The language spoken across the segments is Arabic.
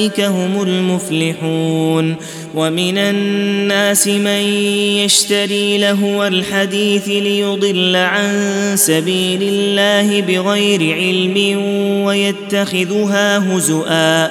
هم المفلحون. ومن الناس من يشتري لهو الحديث ليضل عن سبيل الله بغير علم ويتخذها هزؤا.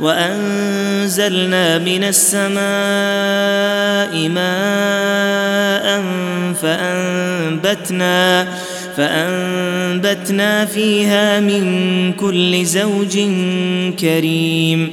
وأنزلنا من السماء ماء فأنبتنا فأنبتنا فيها من كل زوج كريم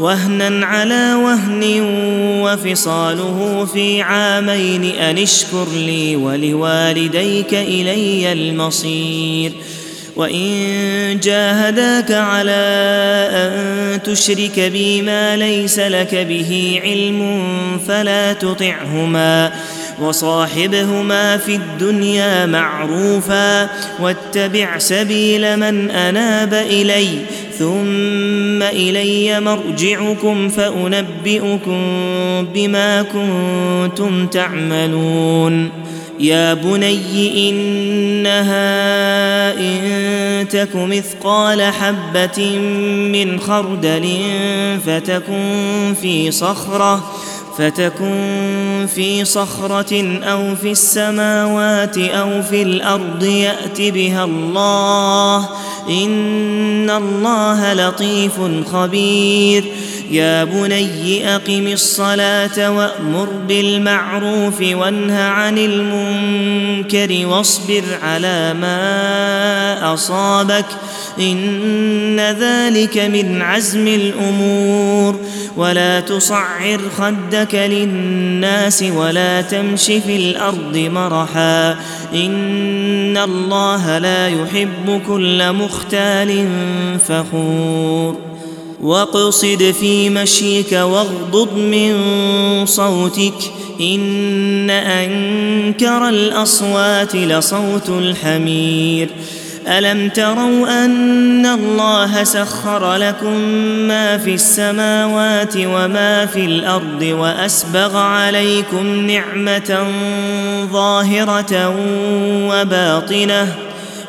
وهنا على وهن وفصاله في عامين أن اشكر لي ولوالديك إلي المصير. وإن جاهداك على أن تشرك بي ما ليس لك به علم فلا تطعهما وصاحبهما في الدنيا معروفا واتبع سبيل من أناب إلي ثم إلي مرجعكم فأنبئكم بما كنتم تعملون. يا بني إنها إن تك مثقال حبة من خردل فتكن في صخرة فتكن في صخرة أو في السماوات أو في الأرض يأت بها الله. إن الله لطيف خبير. يا بني أقم الصلاة وأمر بالمعروف وانه عن المنكر واصبر على ما أصابك إن ذلك من عزم الأمور ولا تصعر خدك للناس ولا تمش في الأرض مرحا إن الله لا يحب كل مختال فخور واقصد في مشيك واغضض من صوتك ان انكر الاصوات لصوت الحمير الم تروا ان الله سخر لكم ما في السماوات وما في الأرض واسبغ عليكم نعمه ظاهره وباطنه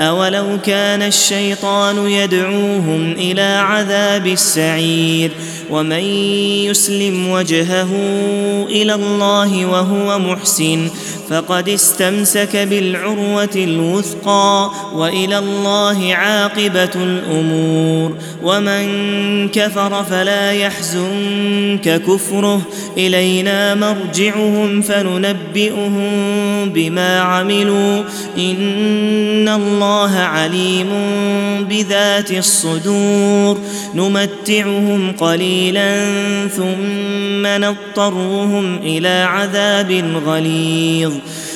أولو كان الشيطان يدعوهم إلى عذاب السعير ومن يسلم وجهه إلى الله وهو محسن فقد استمسك بالعروة الوثقى وإلى الله عاقبة الأمور ومن كفر فلا يحزنك كفره إلينا مرجعهم فننبئهم بما عملوا إن الله عليم بذات الصدور. نمتعهم قليلا ثم نضطرهم إلى عذاب غليظ.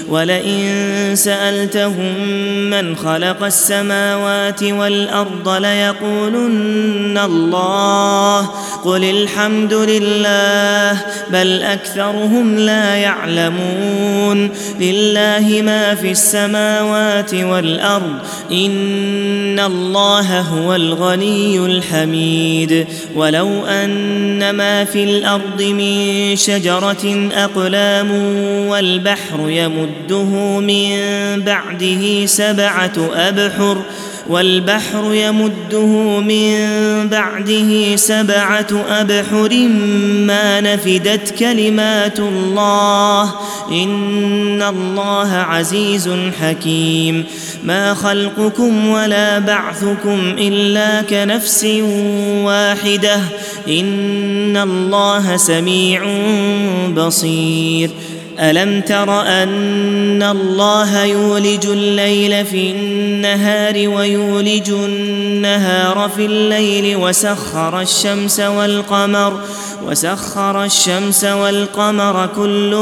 ولئن سألتهم من خلق السماوات والأرض ليقولن الله قل الحمد لله بل أكثرهم لا يعلمون لله ما في السماوات والأرض إن الله هو الغني الحميد ولو أن ما في الأرض من شجرة أقلام والبحر يمده من بعده سبعة أبحر والبحر يمده من بعده سبعة أبحر. ما نفدت كلمات الله ان الله عزيز حكيم. ما خلقكم ولا بعثكم الا كنفس واحدة ان الله سميع بصير. ألم تر أن الله يولج الليل في النهار ويولج النهار في الليل وسخر الشمس والقمر وسخر الشمس والقمر كل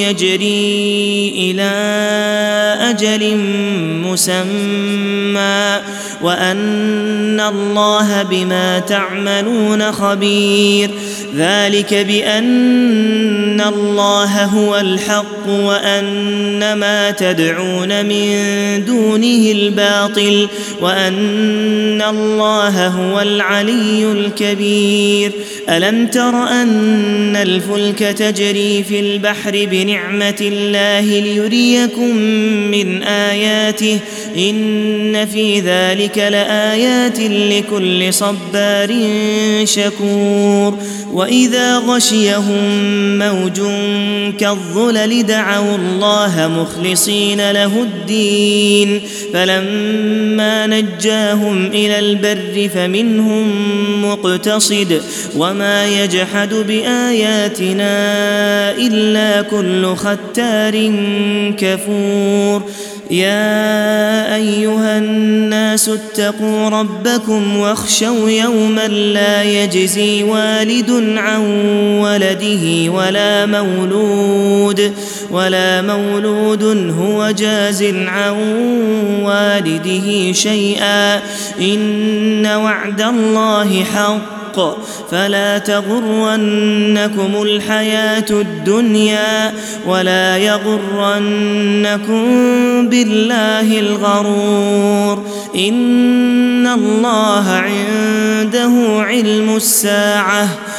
يجري إلى أجل مسمى وأن الله بما تعملون خبير ذلك بأن الله هو الحق وأن ما تدعون من دونه الباطل وأن الله هو العلي الكبير. ألم تر أن الفلك تجري في البحر بنعمة الله ليريكم من آياته؟ إن في ذلك لآيات لكل صبار شكور. وإذا غشيهم موج كالظلل دعوا الله مخلصين له الدين فلما نجاهم إلى البر فمنهم مقتصد وما يجحد بآياتنا إلا كل ختار كفور يا أيها الناس اتقوا ربكم واخشوا يوما لا يجزي والد عن ولده ولا مولود ولا مولود هو جاز عن والده شيئا. إن وعد الله حق فلا تغرنكم الحياة الدنيا ولا يغرنكم بالله الغرور. إن الله عنده علم الساعة